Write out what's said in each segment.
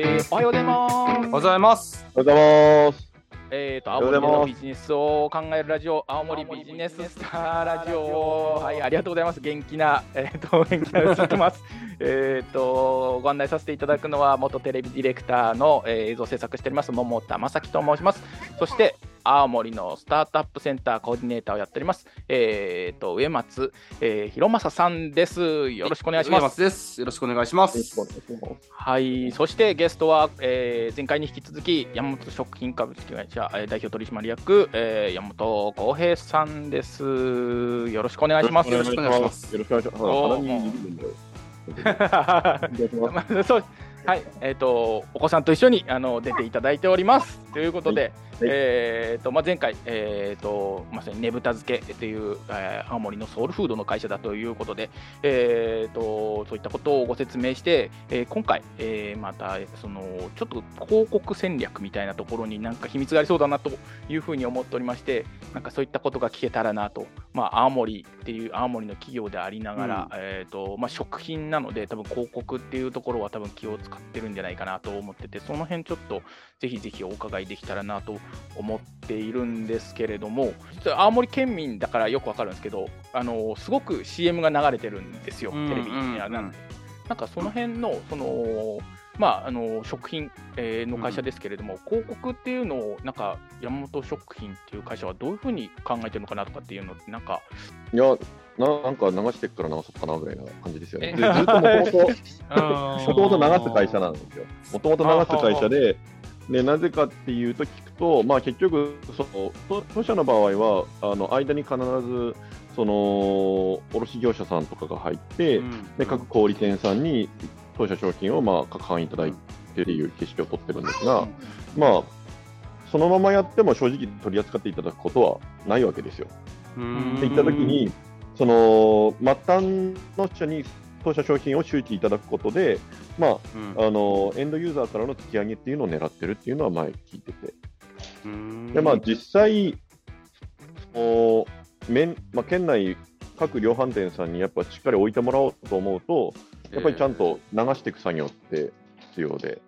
えー、おはようございます。おはようございます。おはようございます。えーと、青森でのビジネスを考えるラジオ、青森ビジネススターラジオ。はい、ありがとうございます。元気な、えーと、元気な映ってます。えーと、ご案内させていただくのは、元テレビディレクターの、えー映像制作しております、桃田正樹と申します。そして、青森のスタートアップセンターコーディネーターをやっております、えーと、上松、えー、広正さんです。よろしくお願いします。上松です。よろしくお願いします。はい、そしてゲストは、えー前回に引き続き山本食品株式会社えー代表取締役、えー山本浩平さんです。よろしくお願いします。よろしくお願いしますよろしくお願いします。そうはい、えっ、とお子さんと一緒にあの出ていただいております。ということで、えっ、とまあ前回えっ、とまさにねぶた漬けという、えー青森のソウルフードの会社だということで、えっ、とそういったことをご説明して、えー今回、えーまたそのちょっと広告戦略みたいなところになんか秘密がありそうだなというふうに思っておりまして、なんかそういったことが聞けたらなと、まあ青森っていう青森の企業でありながら、えっ、とまあ食品なので多分広告っていうところは多分気を使ってるんじゃないかなと思ってて、その辺ちょっとぜひぜひお伺いできたらなと思っているんですけれども、実は青森県民だからよくわかるんですけど、あのすごく CM が流れてるんですよ、テレビに。なんなんかその辺の、その、まあ、あの食品、えーの会社ですけれども、広告っていうのを、なんか山本食品っていう会社はどういうふうに考えてるのかなとかっていうのって、なんか、いや、ななんか流してっから流そうかなぐらいな感じですよね。ずっともともと流す会社なんですよ。もともと流す会社で、でなぜかっていうと聞くと、まあ、結局その、当当社の場合は、あの間に必ずその卸業者さんとかが入って、で各小売店さんに当社商品をまあ各販いただいてっていう形式を取ってるんですが、まあ、そのままやっても正直取り扱っていただくことはないわけですよ。って言ったときに、その末端の社に当社商品を周知いただくことで、まあ、あのエンドユーザーからの突き上げっていうのを狙ってるっていうのは前聞いてて、でまあ、実際、その面まあ、県内各量販店さんにやっぱしっかり置いてもらおうと思うと、やっぱりちゃんと流していく作業って必要で、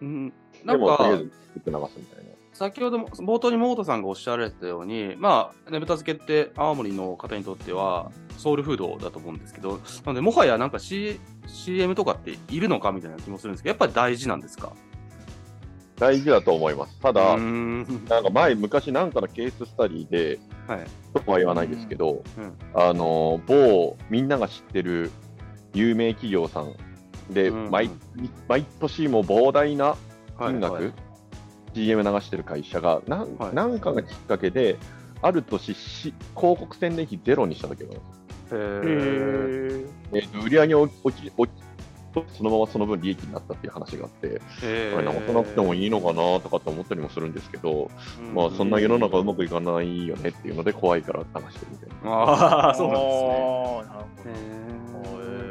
うんなんか。先ほども冒頭に桃田さんがおっしゃられたように、まあ、ねぶた漬けって青森の方にとってはソウルフードだと思うんですけど、なので、もはやなんか、C、CM とかっているのかみたいな気もするんですけど、やっぱり大事なんですか？大事だと思います。ただ、んなんか前、昔なんかのケーススタディで、はい。とは言わないですけど、うんあの某みんなが知ってる有名企業さんで、うん毎毎年も膨大な金額、はいはい GM 流してる会社がなん,、はいなんかがきっかけで、ある年し、広告宣伝費ゼロにした時があるんですへえーと売り上げを落ち落ちそのままその分利益になったっていう話があって、へこれ直さなくてもいいのかなとかって思ったりもするんですけど、うんまあそんな世の中うまくいかないよねっていうので怖いから流してるみたいな。ああ、そうなんですね。なるほど。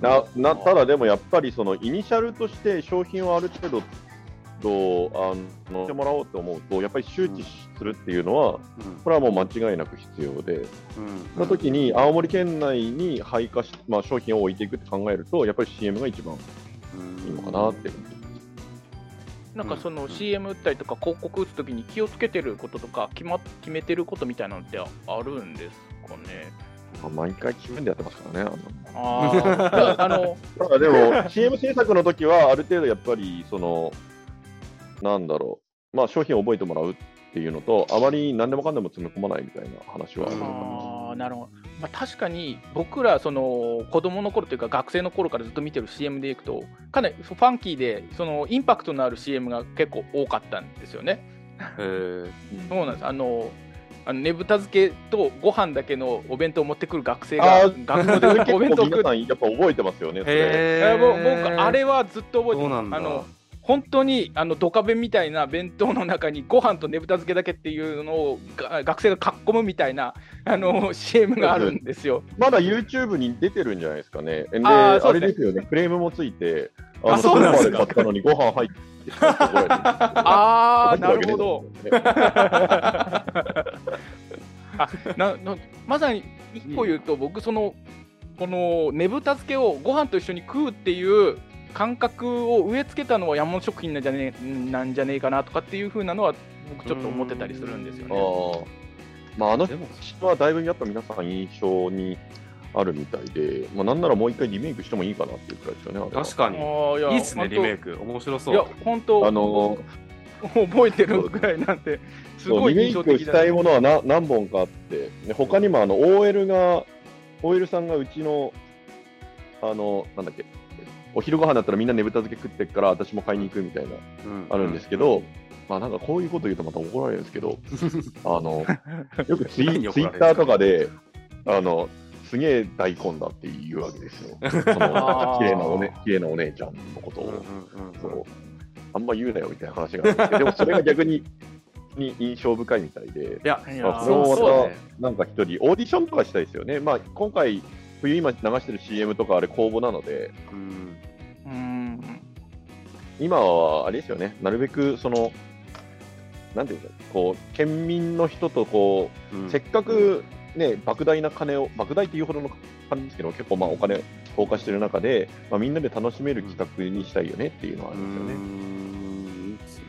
ななただでもやっぱりそのイニシャルとして商品をある程度とあのしてもらおうと思うとやっぱり周知するっていうのは、ーこれはもう間違いなく必要で、うん。その時に青森県内に配下し、まあ、商品を置いていくって考えるとやっぱり CM が一番いいのかなって。いう、なんかその CM 打ったりとか広告打つときに気をつけてることとか決,、ま、決めてることみたいなのってあるんですかね？まあ、毎回自分でやってますからねああー。だからあのただでも CM 制作の時はある程度やっぱりそのなんだろう、まあ、商品を覚えてもらうっていうのとあまり何でもかんでも詰め込まないみたいな話はある。のかなあーなるほど、まあ、確かに僕らその子供の頃というか学生の頃からずっと見てる CM でいくとかなりファンキーでそのインパクトのある CM が結構多かったんですよね。そうなんです。あのあのねぶた漬けとご飯だけのお弁当を持ってくる学生あが学校でお弁当を食う皆さんやっぱ覚えてますよね。それへえーぼ僕あれはずっと覚えてますあの本当にあのドカベンみたいな弁当の中にご飯とねぶた漬けだけっていうのを学生がかっこむみたいなあの CM があるんですよ。まだ YouTube に出てるんじゃないですかね。で、ああーそうですねれですよね、クレームもついて、あそうなんですか買ったのにご飯入ってああ、なるほど。あななまさに一個言うと、僕、その、このねぶた漬けをご飯と一緒に食うっていう感覚を植え付けたのは山本食品なんじゃねえなんじゃねえかなとかっていう風なのは僕ちょっと思ってたりするんですよね。ああ。まあ、あのでも人はだいぶやっぱ皆さん印象にあるみたいで、まあ、なんならもう一回リメイクしてもいいかなっていうくらいですよね。確かに。いやいいっすね、リメイク。面白そう。いや、本当、あの覚えてるぐらいなんで、すごいそうリメイクしたいものはな何本かあって、で他にもあの OL が、OL さんがうちの、あの、なんだっけ、お昼ご飯だったらみんなねぶた漬け食ってっから私も買いに行くみたいな、うんあるんですけど、まあなんかこういうこと言うとまた怒られるんですけど、あの、よくツイツイッターとかで、あの、すげえ大根だって言うわけですよ。その綺麗なおね、綺麗なお姉ちゃんのことを。うんうんうんそう。あんま言うなよみたいな話があるんですけど、でもそれが逆に に印象深いみたいで、いや、まあ、それもまたなんか一人、オーディションとかしたいですよね。まあ、今回、冬今流してる CM とかあれ公募なので、うん。うん今はあれですよね、なるべくその、なんていうんですか、こう、県民の人とこうん。う、せっかくね、莫大な金を、莫大っていうほどの金ですけど、結構まあお金投下してる中で、まあ、みんなで楽しめる企画にしたいよねっていうのはあうるんですよね。んいいですね。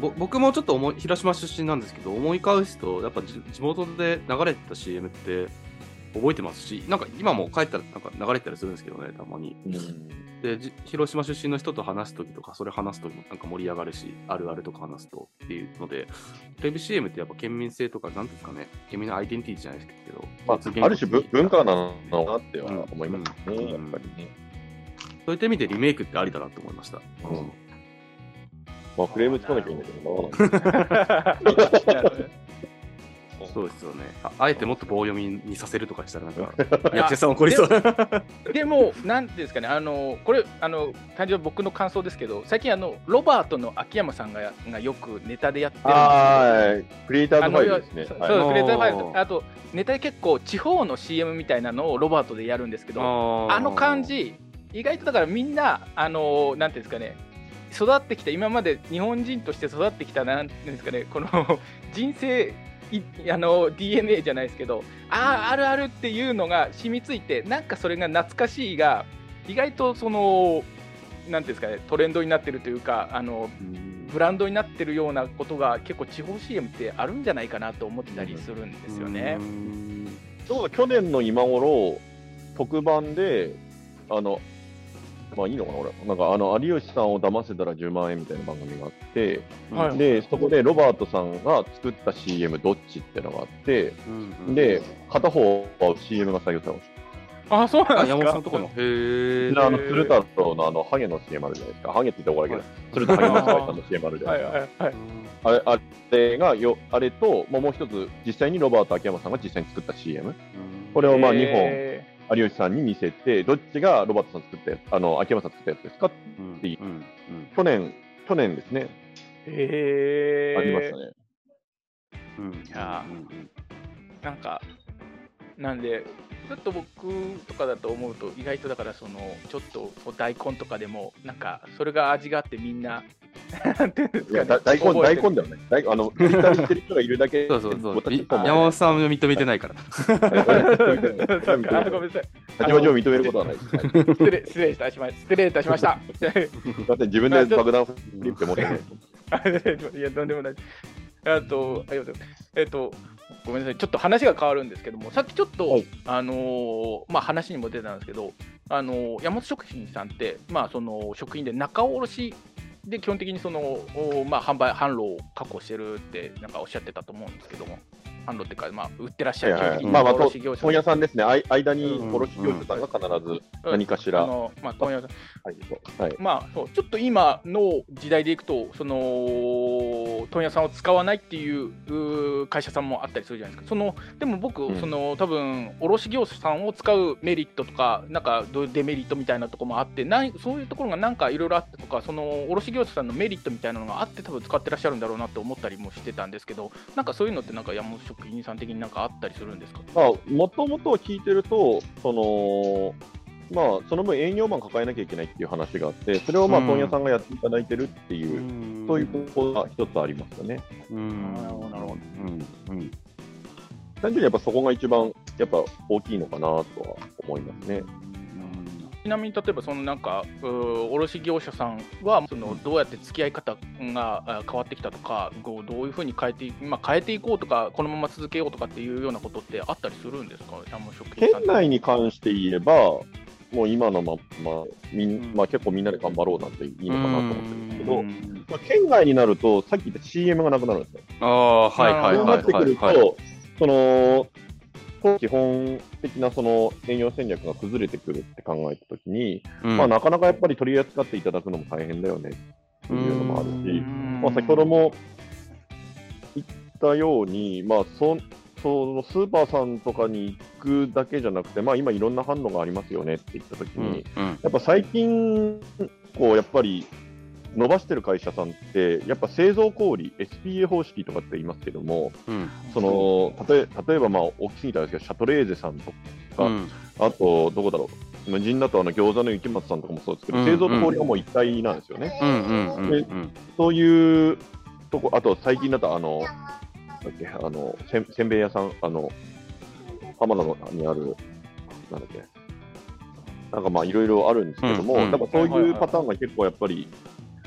ぼ僕もちょっと思い広島出身なんですけど、思い返すと、やっぱじ地元で流れてた CM って覚えてますし、なんか今も帰ったらなんか流れてたりするんですけどね、たまに。うんで、じ広島出身の人と話すときとか、それ話すときもなんか盛り上がるし、あるあるとか話すとっていうので、テレビ CM ってやっぱ県民性とか、なんですかね、県民のアイデンティティじゃないですけど、まあ、ある種文文化なのかなっては思いますね、うんやっぱりね。そういった意味でリメイクってありだなと思いました。うんまあ、クレームつかなきゃいいんだけどな。そうですよねあ。あえてもっと棒読みにさせるとかしたら、なんか、役者さん怒りそう。でも、なんていうんですかね、あのこれ、あの単純に僕の感想ですけど、最近あの、ロバートの秋山さんががよくネタでやってるんですけどはい、クリエイターズファイルですね。そう、はいクレーターファイルあと、ネタで結構、地方の CM みたいなのをロバートでやるんですけど、ああの感、じ、意外とだからみんな、あのなんていうんですかね、育ってきた、今まで日本人として育ってきた、なんていうんですかね、この人生い あの DNA じゃないですけど、ああ、あるあるっていうのが染みついて、なんかそれが懐かしいが、意外とその、なんていうんですかね、トレンドになってるというか、あのうんブランドになってるようなことが結構地方 CM ってあるんじゃないかなと思ってたりするんですよね。うんちょうど去年の今頃、特番で、あの、まあいいのかな、俺。なんか、あの、有吉さんを騙せたら10万円みたいな番組があって、はいで、そこでロバートさんが作った CM どっちってのがあって、うんで、片方は CM が採用されました。あ、そうなんあ、ですか？山本さんのとこの。へえ。であの、鶴太郎のあの、ハゲの CM あるじゃないですか。ハゲって言ったら怒られるけど、鶴田ハゲ松林さんの CM あるじゃなはいいですか。はいはい。あれあれがよ、あれと、まあ、もう一つ、実際にロバート秋山さんが実際に作った CM。これをまあ2本、え有吉さんに見せて、どっちがロバートさん作ったやつ、あの、秋山さん作ったやつですか？うんていううんうん。去年、去年ですね、ーへー。ありましたね。うんいやーうんうん。なんか、なんで、ちょっと僕とかだと思うと、意外とだから、その、ちょっと大根とかでも、なんか、それが味があってみんな、大根、大根だよね。大あの、ツ イッターにしてる人がいるだけそうそうそう。山本さんは認めてないから。そうかあごめんなさい。八王子を認めることはない失礼失礼いたしました。失礼いたしました。だって自分で爆弾フリップ持ってな い。や、とんでもない。あと、ありがとうえっと、ごめんなさい、ちょっと話が変わるんですけども、さっきちょっと、はいあのーまあ、話にも出たんですけど、あのー山本食品さんって、まあ、その食品で仲卸で基本的にその、まあ、販売、販路を確保してるってなんかおっしゃってたと思うんですけども、販路っていうか、まあ、売ってらっしゃるはいはまあまあ、卸業者。問屋さんですね。あい間にうん。卸業者さんが必ず何かしら。はあのまあ、問屋さん。はいまあ、そう。ちょっと今の時代でいくと、その問屋さんを使わないっていう会社さんもあったりするじゃないですか。そのでも僕、うん。その多分卸業者さんを使うメリットとか、なんかどういうデメリットみたいなところもあって、ないそういうところがなんかいろいろあってとか、その卸業者さんのメリットみたいなのがあって、多分使ってらっしゃるんだろうなって思ったりもしてたんですけど、なんかそういうのって、なんか山本食品さん的になんかあったりするんですか？まあ、もともと聞いてると、その、まあ、その分営業マン抱えなきゃいけないっていう話があって、それをまあ、うん問屋さんがやっていただいてるっていう、そういうことが一つありますよね。うん。なるほどなるほどうん。うん。単純にやっぱそこが一番、やっぱ大きいのかなとは思いますね。ちなみに例えばそのなんか卸業者さんはそのどうやって付き合い方があ変わってきたとかどういうふうに変えてい,、まあ、変えていこうとかこのまま続けようとかっていうようなことってあったりするんですか？あの食品さん県内に関して言えば、もう今のまま、みんまあ、結構みんなで頑張ろうなんていいのかなと思ってるんですけど、まあ、県外になると、さっき言った CM がなくなるんですよ。ああ、はいはいそうはないってくると、はい。その、基本的なその営業戦略が崩れてくるって考えたときに、うん。まあ、なかなかやっぱり取り扱っていただくのも大変だよねっていうのもあるし、うん。まあ、先ほども言ったように、まあ、そそのスーパーさんとかに行くだけじゃなくて、まあ、今いろんな販路がありますよねって言ったときうん。に、うん。やっぱ最近、こうやっぱり伸ばしてる会社さんって、やっぱ製造小売、SPA 方式とかって言いますけども、うん。その例え例えば、まあ、大きすぎたんですけど、シャトレーゼさんとか、うん。あと、どこだろう、無人だとあの餃子の雪松さんとかもそうですけど、うん製造と小売がもう一体なんですよね。うん。うんうんうんそういうとこ、あと最近だと、あの、だっけ、あの、せんせんべい屋さん、あの、浜田のにある、なんだっけ、なんかまあいろいろあるんですけども、うんうん。そういうパターンが結構やっぱり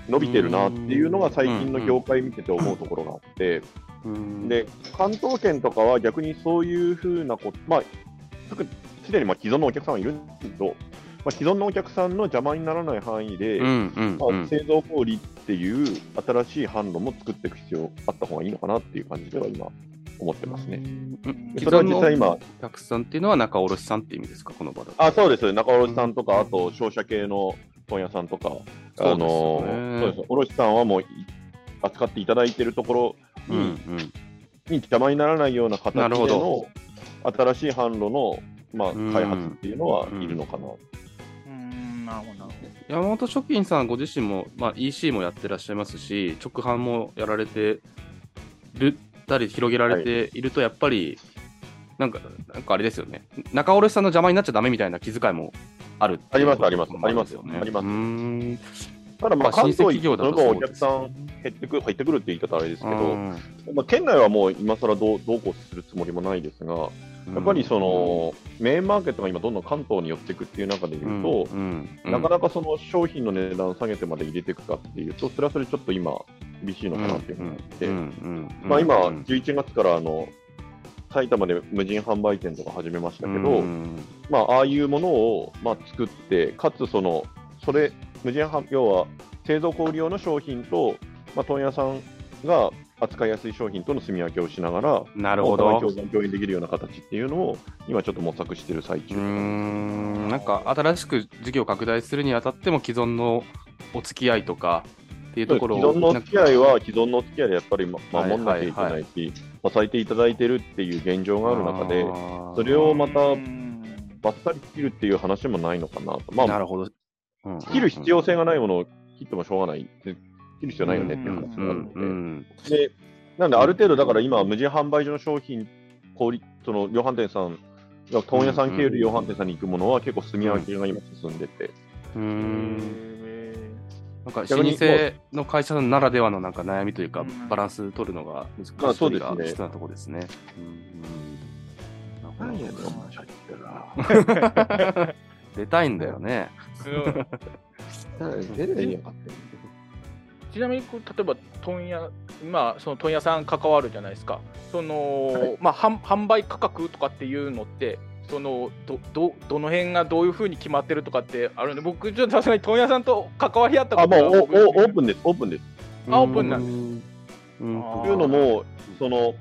伸びてるなっていうのが最近の業界見てて思うところがあって、うん。で、関東圏とかは逆にそういうふうなこと、まあ、すでにまあ既存のお客さんはいるんですけど、まあ、既存のお客さんの邪魔にならない範囲で、製造小売っていう新しい販路も作っていく必要あった方がいいのかなっていう感じでは今、思ってますね。それは実際今お客さんっていうのは仲卸さんって意味ですか、この場だと。あそうです、中卸さんとか、あと商社系の問屋さんとか、あのそうです卸さんはもうい扱っていただいているところに,、うんうん。に邪魔にならないような形なるほでの新しい販路の、まあうん、開発っていうのはいるのかな。うん。なるほどなるほど。山本食品さんご自身も、まあ、EC もやってらっしゃいますし、直販もやられてるたり広げられていると、やっぱり、なんか、なんかあれですよね、仲卸さんの邪魔になっちゃダメみたいな気遣いもあるっていうありますありますよ。ねあります。ただ、まあ、まあ関東企業だとお客さん減ってくる、入ってくるって言い方あれですけど、うん。まあ、県内はもう今更どうどうこうするつもりもないですが、やっぱりその、メインマーケットが今どんどん関東に寄っていくっていう中で言うと、なかなかその商品の値段下げてまで入れていくかっていうと、それはそれちょっと今、厳しいのかなっていうふうに思って、まあ、今、うん11月からあの埼玉で無人販売店とか始めましたけど、うん。まあ、ああいうものを、まあ、作って、かつその、それ、無人販要は製造小売用の商品と、まあ、問屋さんが扱いやすい商品との住み分けをしながら、なるほど。共。存共演できるような形っていうのを、今ちょっと模索している最中。うーん。なんか新しく事業拡大するにあたっても既存のお付き合いとかっていうところを既存のお付き合いは、既存のお付き合いでやっぱり守んなきゃいけないし、支えていただいてるっていう現状がある中で、それをまたうんバッサリ切るっていう話もないのかなと。まあ、なるほど。うん切る必要性がないものを切ってもしょうがない。切る必要ないよねっていう話うがあるので。で、なんである程度だから今、無人販売所の商品、小売その量販店さん、問屋さん経由で量販店さんに行くものは結構住み分けが今進んでて、うんなんか老舗の会社ならではのなんか悩みというか、うん。バランス取るのが難しいが必要なところですね。うんうん。なるほど 出たいんだよね。ー出ればいいのかって。ちなみにこう例えば問屋まあその問屋さん関わるじゃないですか。その、はい。まあ販販売価格とかっていうのってそのどどどの辺がどういうふうに決まってるとかってあるんで僕ちょっとさすがに問屋さんと関わり合ったこあ、ともうおおオ僕ープンです、オープンです。あオープンなんです。うん。あーというのも、その、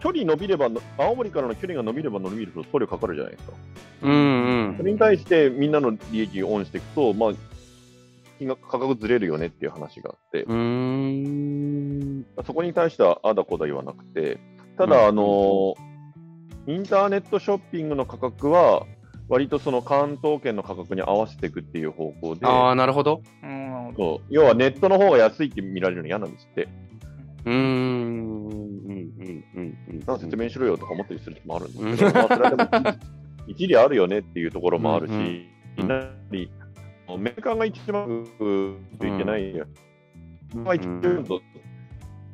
距離伸びれば、青森からの距離が伸びれば伸びるほど送料かかるじゃないですか。うんうん。それに対してみんなの利益をオンしていくと、まあ、金額、価格ずれるよねっていう話があって、うーん。そこに対してはあだこだ言わなくて、ただ、うん。あの、インターネットショッピングの価格は、割とその関東圏の価格に合わせていくっていう方向で、ああ、なるほど。うんそう要はネットの方が安いって見られるの嫌なんですって。うーん。うんうんうんうんなんか説明しろよとか思ったりする時もあるんですけど、まあ、それはでも一理あるよねっていうところもあるし、うんうんやはりメーカーが一番うまくいけないよ。うんまあ一応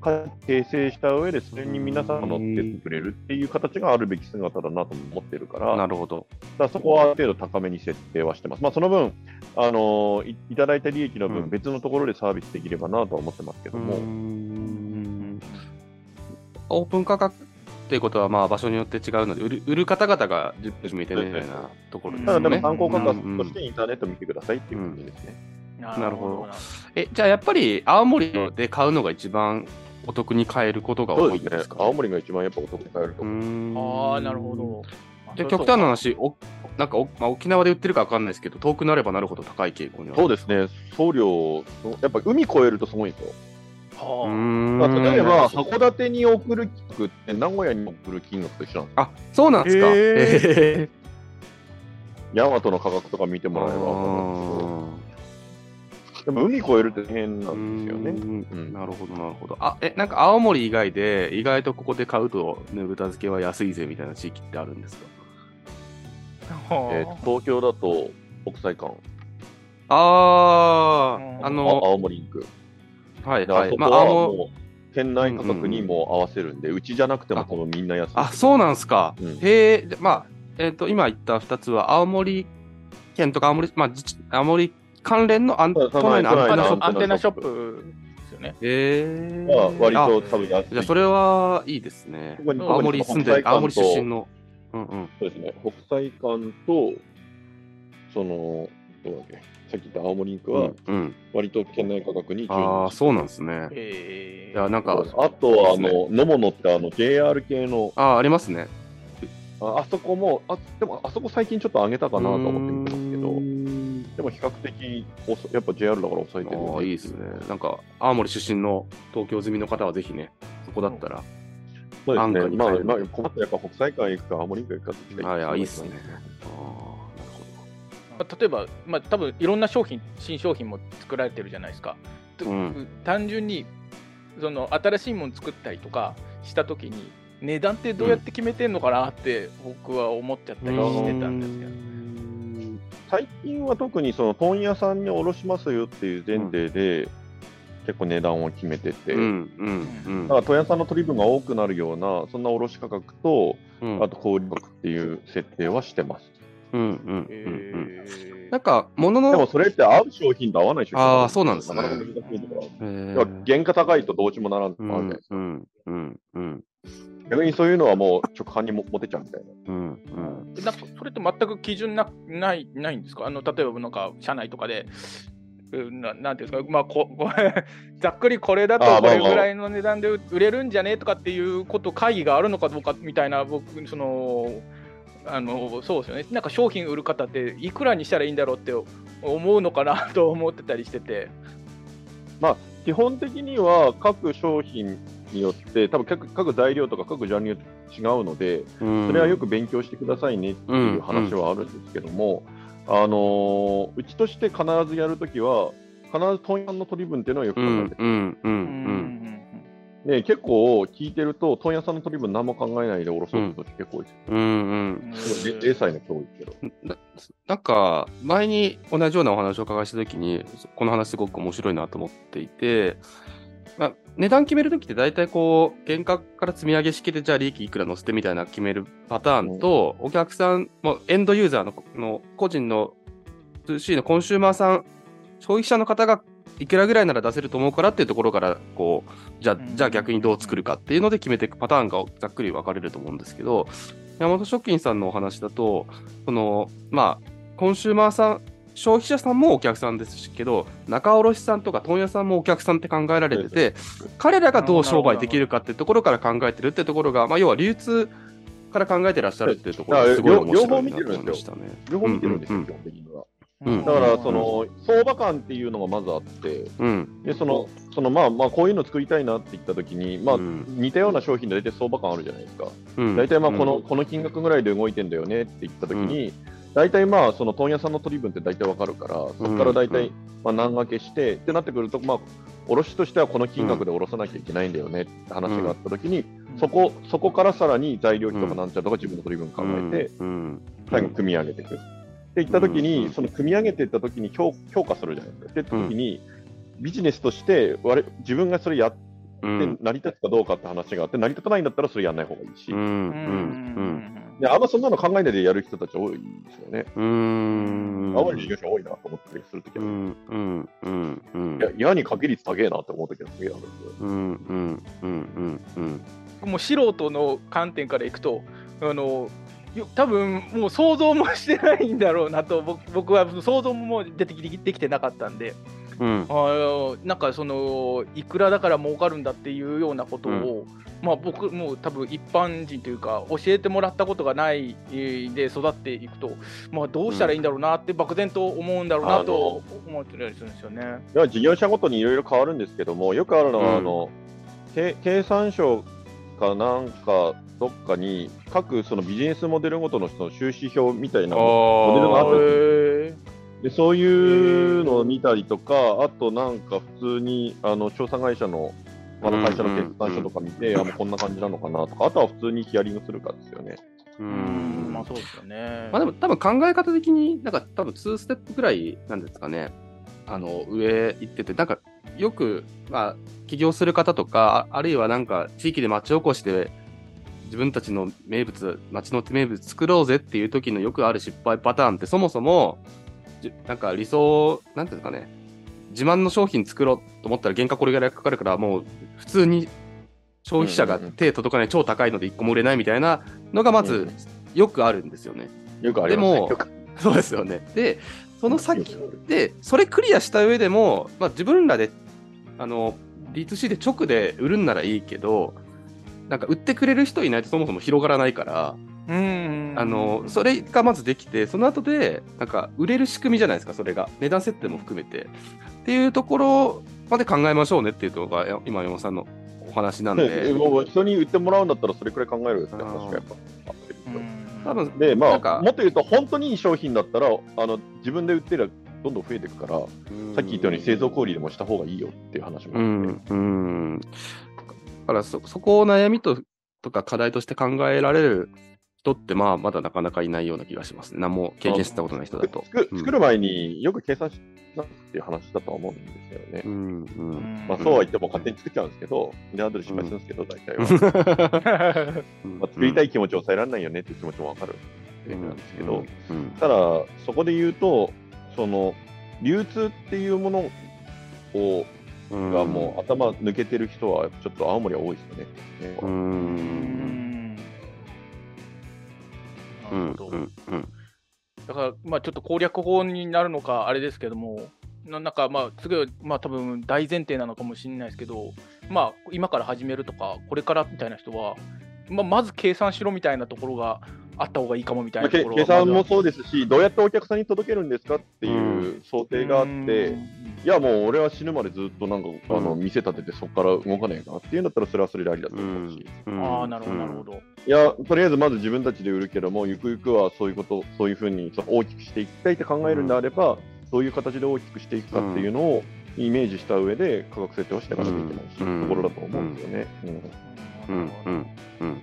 形成した上で、それに皆さんが乗ってくれるっていう形があるべき姿だなと思ってるから、なるほど。だそこはある程度高めに設定はしてます。まあ、その分、あのいいただいた利益の分、うん別のところでサービスできればなとは思ってますけども、うーんオープン価格っていうことは、まあ、場所によって違うので、売る売る方々が自分見てねみたいなところですね。ただでも参考価うんうん格としてインターネット見てくださいっていう感じですね。なるほどえ、じゃあやっぱり青森で買うのが一番お得に買えることが多いんですか？青森が一番やっぱお得に買えるとうー思う。んああ、なるほど。で極端な話、おなんかお、まあ、沖縄で売ってるか分かんないですけど、遠くなればなるほど高い傾向には。そうですね、送料、やっぱ海越えるとすごいんですよ。うーはんまあ、例えば、函館に送る金額って名古屋に送る金額と一緒なんですあ、そうなんですか。へーへー ヤマトの価格とか見てもらえば分かるんですけど、でも海越えるって大変なんですよね。うーんうんなるほど、なるほど。あ、え、なんか青森以外で、意外とここで買うと、ねぶた漬けは安いぜみたいな地域ってあるんですか？あえー東京だと国際館、あああの、青森インク。はいはい。まあ、は青もう、県内価格にも合わせるんで、うちじゃなくても多分みんな安い。あ、そうなんすか。うんへえ、でまあ、えっ、と、今言った2つは、青森県とか青森、まあ、青森関連のアン都内のアンテナショップ。ですよね。へえ。は割あと多分安い。じゃあ、それはいいですねここに。青森住んでる、青森出身の。うんうん。そうですね、国際館と、その、どうだっけ、さっき言った青森インクはうん、うん。割と県内価格に順ああ、応してそうなんですね。えいや、なんか、あとは、あそうですの、野物ってあの JR 系の、ああ、ありますね。ああそこも、あでもあそこ最近ちょっと上げたかなと思って見てますけうーど、んでも比較的やっぱ JR だから抑えてるよああ、いいですね。なんか、青森出身の東京済みの方はぜひね、そこだったら。そうです安価ね、まあ、まあ、困ったらやっぱ国際館行くか、青森行くか行くかあいやいいっすねあああ、なるほまあ例えば、まあ多分いろんな商品、新商品も作られてるじゃないですか。うん単純にその新しいもの作ったりとかしたときに、値段ってどうやって決めてんのかなって僕は思っちゃったりど。してたんですけど。最近は特にその問屋さんに卸しますよっていう前提で、結構値段を決めてて、うんうんうん。だから問屋さんの取り分が多くなるような、そんな卸価格と、うん。あと小売価格っていう設定はしてます。うんうんうんうん。えー。なんか、物の、でもそれって合う商品と合わない商品あーそうなんですね。なかなか難しいところ。えー。要は原価高いとどうしもならんとうかあるじゃないですか。んうんうんうん逆にそういうのはもう直販にも持てちゃうみたいな。うんうん。なんかそれって全く基準なないないんですか？あの例えばなんか社内とかで。うんななんていうんですか、まあ、ここ ざっくりこれだとこれぐらいの値段で売れるんじゃね？とかっていうこと会議があるのかどうかみたいな僕そのあのそうですよね。なんか商品売る方っていくらにしたらいいんだろうって思うのかなと思ってたりしてて。基本的には各商品によって、多分各各材料とか各ジャンルによって違うので、うん。それはよく勉強してくださいねっていう話はあるんですけども、あのーうちとして必ずやるときは、必ず問屋の取り分っていうのはよくう考えてる、んうんううん。んで結構聞いてると、問屋さんの取り分何も考えないでおろそうと結構多いです。うんうん。で零細の人多いですけど。ななんか、前に同じようなお話をお伺いしたときに、この話すごく面白いなと思っていて、まあ、値段決めるときって大体こう、原価から積み上げ式でじゃあ利益いくら乗せてみたいな決めるパターンと、お客さん、もうエンドユーザーのの個人の 2C のコンシューマーさん、消費者の方がいくらぐらいなら出せると思うからっていうところから、こう、じゃあ、うん。じゃあ逆にどう作るかっていうので決めていくパターンがざっくり分かれると思うんですけど、山本食品さんのお話だと、その、まあ、コンシューマーさん、消費者さんもお客さんですけど、仲卸さんとか問屋さんもお客さんって考えられてて、彼らがどう商売できるかっていうところから考えてるってところが、まあ、要は流通から考えてらっしゃるっていうところがすごい面白いなと思いましたね。両方見てるんですよ、基本的には。うんだから、その、相場感っていうのがまずあって、うん。で、その、そのまあまあ、こういうの作りたいなって言ったときに、まあ、うん似たような商品で大体相場感あるじゃないですか。うん大体まあこの、この金額ぐらいで動いてんだよねって言ったときに、大体まあその問屋さんの取り分って大体わかるから、そこから大体うん。まあ難掛けして、ってなってくると、まあ、卸としてはこの金額で卸さなきゃいけないんだよねって話があったときに、そこそこからさらに材料費とかなんちゃらとか自分の取り分考えて、うん。最後組み上げていく。っていったときに、うんその組み上げていったときに評評価するじゃないですか。って言ったときに、ビジネスとして我々自分がそれやで成り立つかどうかって話があって、成り立たないんだったらそれやんない方がいいし、うんうんであんまそんなの考えないでやる人たち多いですよね。うん。うん青森の事業者多いなと思ったりするときは、うんうんうんうん。いや嫌にかけ率高えなって思うときはすげえあるんで。うんうんうんうんうん。もう素人の観点からいくとあのよ多分もう想像もしてないんだろうなと僕僕は想像ももう出てきてできてなかったんでうん。あのなんかそのいくらだから儲かるんだっていうようなことを、まあ僕もう多分一般人というか教えてもらったことがないえーで育っていくと、まあ、どうしたらいいんだろうなって漠然と思うんだろうなと思ってたりするんですよね。いや事業者ごとにいろいろ変わるんですけども、よくあるのは、うん。あの経経産省かなんかどっかに、各そのビジネスモデルごとの人の収支表みたいなモデルがあったりすでそういうのを見たりとか、あとなんか普通にあの調査会社のあの会社の決算書とか見て、あもうこんな感じなのかなとか、あとは普通にヒアリングするかですよね。うんんまあそうですよね。まあでも多分考え方的になんか多分2ステップぐらいなんですかね。あの上行ってて、なんかよく、まあ、起業する方とか、ああるいはなんか地域で町おこしで自分たちの名物、町の名物作ろうぜっていう時のよくある失敗パターンってそもそも、じなんか理想、なんていうんですかね、自慢の商品作ろうと思ったら原価これぐらいかかるから、もう普通に消費者が手届かない超高いので1個も売れないみたいなのがまずよくあるんですよね。よくありますね。でもそうですよね。で、その先で、それクリアした上でも、まあ、自分らで、あの、D2C で直で売るんならいいけど、なんか売ってくれる人いないとそもそも広がらないから、うんあの、それがまずできて、その後で、なんか売れる仕組みじゃないですか、それが。値段設定も含めて。っていうところまで考えましょうねっていうのが、や今、山本さんのお話なんねで、もう人に売ってもらうん。だったら、それくらい考えるって話がやっぱ。多分、で、まあ、なん。かもっと言うと、本当にいい商品だったら、あの自分で売ってりゃどん。どん。増えていくから、さっき言ったように製造小売でもした方がいいよっていう話もうあって。ん、うん。だからそ、そこを悩みととか課題として考えられる人って、まあ、まだなかなかいないような気がしますね。何も経験したことない人だと。作うん作る前によく計算したっていう話だとは思うんですよね。うん、うん。まあ、そうは言っても勝手に作っちゃうんですけど、で、後で失敗するんですけど、大体は。まあ、作りたいい気持ちを抑えられないよねっていう気持ちもわかるなんですけど、うん、ただ、そこで言うと、その、流通っていうものを、うん、がもう頭抜けてる人は、ちょっと青森は多いですよね。う、うんんなうん、るほど。うん、うん。だから、まあ、ちょっと攻略法になるのか、あれですけども、ななんか、まあ、すごい、まあ、多分大前提なのかもしれないですけど、まあ、今から始めるとか、これからみたいな人は、まあ、まず計算しろみたいなところがあった方がいいかもみたいなところは計算もそうですし、どうやってお客さんに届けるんですかっていう想定があって、いや、もう俺は死ぬまでずっとなんか、あのうん店立ててそこから動かねえかっていうんだったら、それはそれでありだとう思うし。ん、うんああ、なるほど、なるほど。いや、とりあえずまず自分たちで売るけども、ゆくゆくはそういうこと、そういうふうにその大きくしていきたいって考えるんであれば、どういう形で大きくしていくかっていうのをイメージした上で価格設定をしていかなきゃいけないし、うんところだと思うんですよね。うんうん、うん、うん。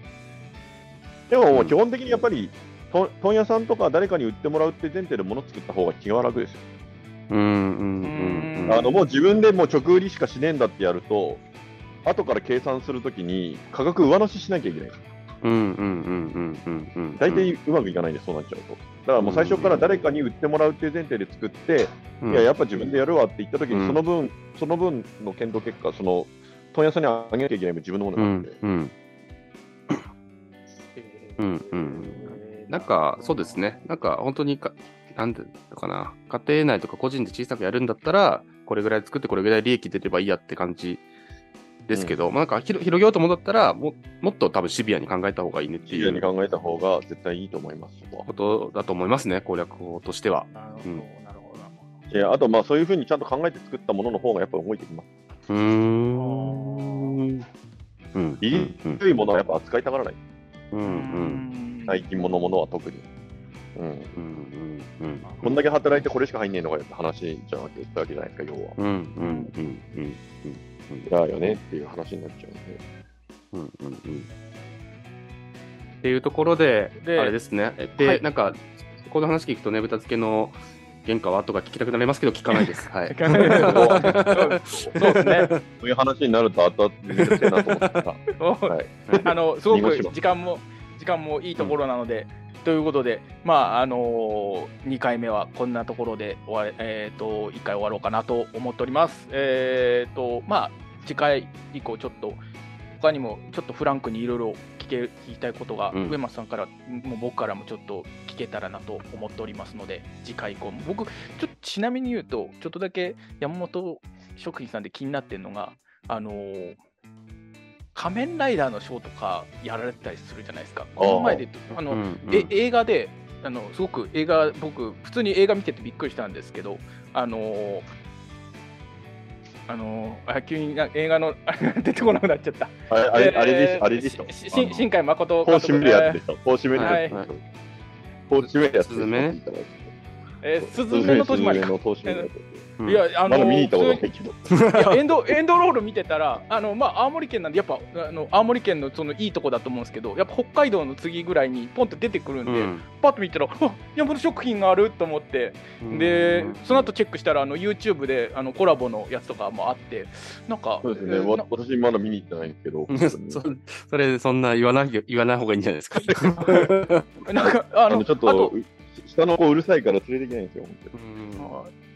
でももう基本的にやっぱり、と問屋さんとか誰かに売ってもらうって前提で物作った方が気が楽ですよ。うん、うん、うん。あのもう自分でもう直売りしかしねえんだってやると、後から計算するときに価格上乗せしなきゃいけない。うん、うん、うん、うん、うん、うん。大体うまくいかないんで、そうなっちゃうと。だからもう最初から誰かに売ってもらうっていう前提で作って、うん、いや、やっぱ自分でやるわって言ったときに、うんその分、その分の検討結果、その問屋さんにあげなきゃいけない分自分のものうんなんで、、うん。うんうんなんか、そうですね。なんか、本当にか、なんていうのかな。家庭内とか個人で小さくやるんだったら、これぐらい作ってこれぐらい利益出ればいいやって感じですけど、まあなんか広広げようと思ったらも、もっと多分シビアに考えた方がいいねって自由にいう考えた方が絶対いいと思います、そことだと思いますね、攻略法としては。なるほど、うんなるほど、なるほど。であと、まあそういうふうにちゃんと考えて作ったものの方がやっぱ動いてきます。うーん。うん。利うんうん率いものはやっぱ扱いたがらない。うんうんん最近物ものは特に。うん。うんうんうんこんだけ働いてこれしか入んねえのかよって話じゃなくて言ったわけじゃないですか、要は。うんうんうんうんだよねっていう話になっちゃうんで。うんうんうんっていうところで、であれですね。で、はいなんか、この話聞くとねぶた漬けの原価はとか聞きたくなりますけど、聞かないです。はい。そうそうですね。そういう話になると後々めんどくせえなとはい。あのすごく時間も時間もいいところなので、ということで、まああのー、2回目はこんなところで終われ、えー、と1回終わろうかなと思っております。えーとまあ、次回以降、ちょっと他にもちょっとフランクにいろいろ聞け聞きたいことが、うん上松さんからもう僕からもちょっと聞けたらなと思っておりますので、次回以降も僕、ちょっとちなみに言うと、ちょっとだけ山本食品さんで気になってるのが、あのー仮面ライダーのショーとかやられてたりするじゃないですか。この前であの、うんうんえ映画であのすごく映画僕普通に映画見ててびっくりしたんですけどあのーあのーあ急にな映画のあれが出てこなくなっちゃった。あれ、あれ、あれでえーしあれでしょ？しし新海誠こう締めるやつえでしょ？こう締めるやつでしょ。はいこう締めるやつでしょ。スズメえー、すずめの年までか。いや、あのまだ見に行ったこと普ないけど。エンド エンドロール見てたら、あのまあ、青森県なんで、やっぱあの青森県のそのいいとこだと思うんですけど、やっぱ北海道の次ぐらいにポンと出てくるんで、うんパッと見たら、あ山本食品があると思って、で、その後チェックしたら、あの YouTube であのコラボのやつとかもあって、なんか、そうですね。えー私まだ見に行ってないんですけど。う んそそれ、そんな言わない言わない方がいいんじゃないですか？なんか、あの、あのちょっと、下の子うるさいから連れていけないんですよ。本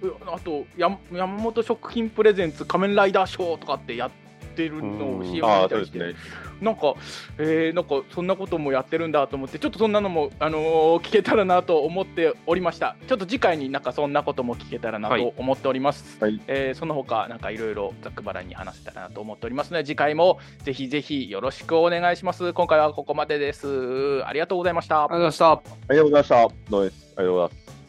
当にうんああとや山本食品プレゼンツ仮面ライダーショーとかってやってるのを CM ああ、見たりして、ね。なんか、えー、なんかそんなこともやってるんだと思って、ちょっとそんなのも、あのー聞けたらなと思っておりました。ちょっと次回になんかそんなことも聞けたらなはいと思っております。はいえーその他なんかいろいろざっくばらんに話せたらなと思っておりますので、次回もぜひぜひよろしくお願いします。今回はここまでです。ありがとうございましたありがとうございました。ありがとうございました。どうもです。ありがとうございます。